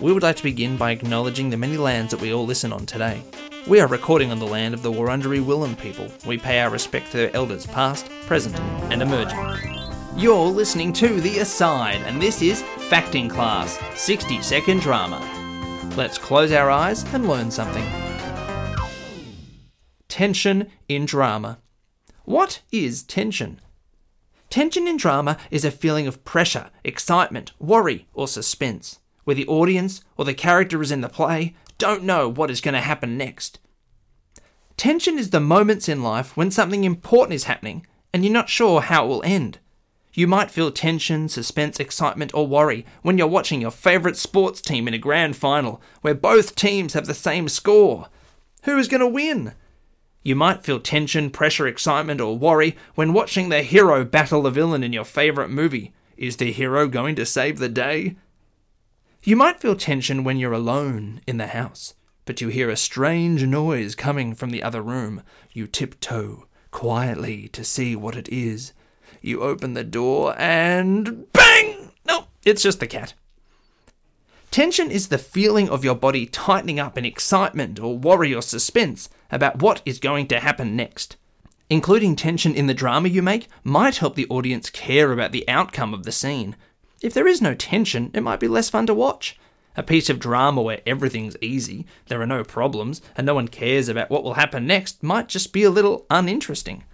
we would like to begin by acknowledging the many lands that we all listen on today. We are recording on the land of the Wurundjeri Willam people. We pay our respect to their elders, past, present, and emerging. You're listening to The Aside, and this is Facting Class 60 Second Drama. Let's close our eyes and learn something. Tension in drama. What is tension? Tension in drama is a feeling of pressure, excitement, worry, or suspense, where the audience or the characters in the play don't know what is going to happen next. Tension is the moments in life when something important is happening and you're not sure how it will end. You might feel tension, suspense, excitement, or worry when you're watching your favourite sports team in a grand final where both teams have the same score. Who is going to win? You might feel tension, pressure, excitement, or worry when watching the hero battle the villain in your favourite movie. Is the hero going to save the day? You might feel tension when you're alone in the house, but you hear a strange noise coming from the other room. You tiptoe quietly to see what it is. You open the door and bang! No, it's just the cat. Tension is the feeling of your body tightening up in excitement or worry or suspense about what is going to happen next. Including tension in the drama you make might help the audience care about the outcome of the scene. If there is no tension, it might be less fun to watch. A piece of drama where everything's easy, there are no problems, and no one cares about what will happen next might just be a little uninteresting.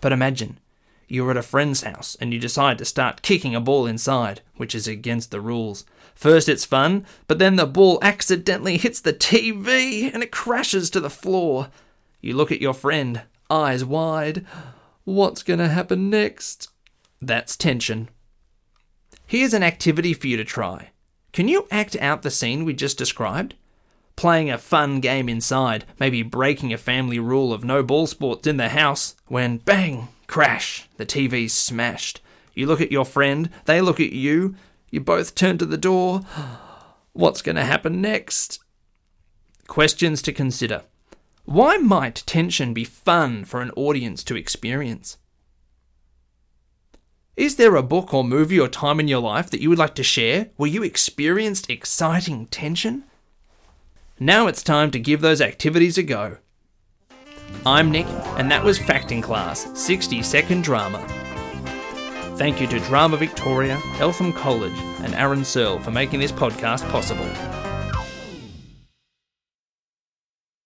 But imagine you're at a friend's house and you decide to start kicking a ball inside, which is against the rules. First it's fun, but then the ball accidentally hits the TV and it crashes to the floor. You look at your friend, eyes wide. What's going to happen next? That's tension. Here's an activity for you to try. Can you act out the scene we just described? Playing a fun game inside, maybe breaking a family rule of no ball sports in the house, when bang, Crash! The TV's smashed. You look at your friend, they look at you, you both turn to the door. What's going to happen next? Questions to consider. Why might tension be fun for an audience to experience? Is there a book or movie or time in your life that you would like to share where you experienced exciting tension? Now it's time to give those activities a go. I'm Nick, and that was Facting Class 60 Second Drama. Thank you to Drama Victoria, Eltham College, and Aaron Searle for making this podcast possible.